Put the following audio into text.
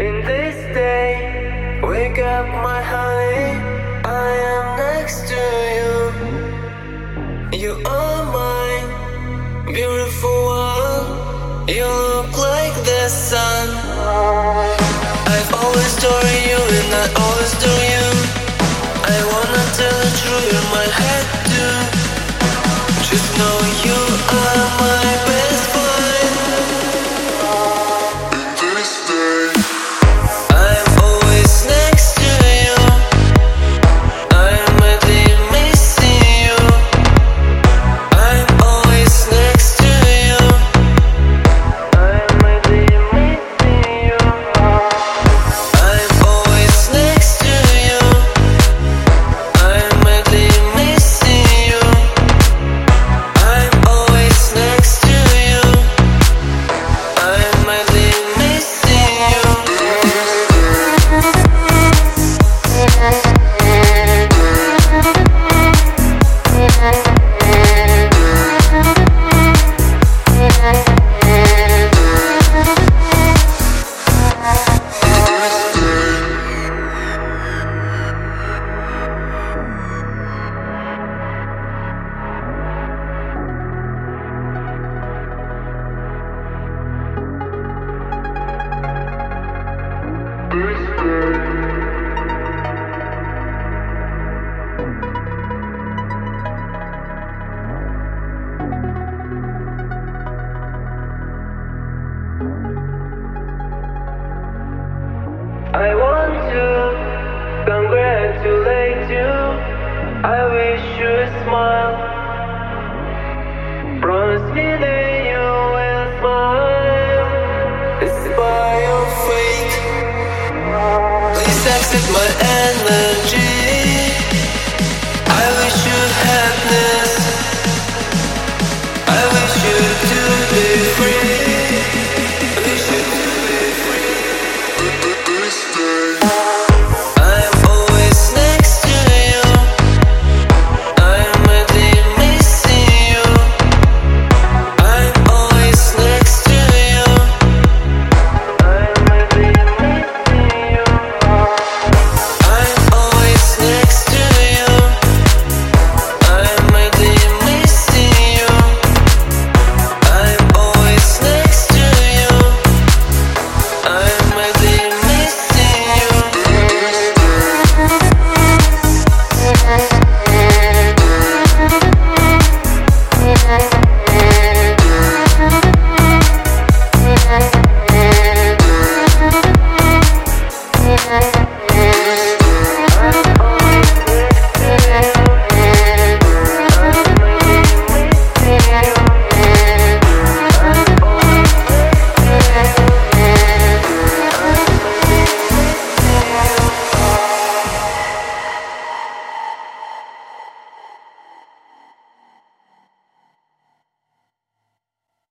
In this day, wake up my honey, I am next to you. You are mine, beautiful one. You look like the sun. I've always adored you, and I always adore. I want wasted my energy.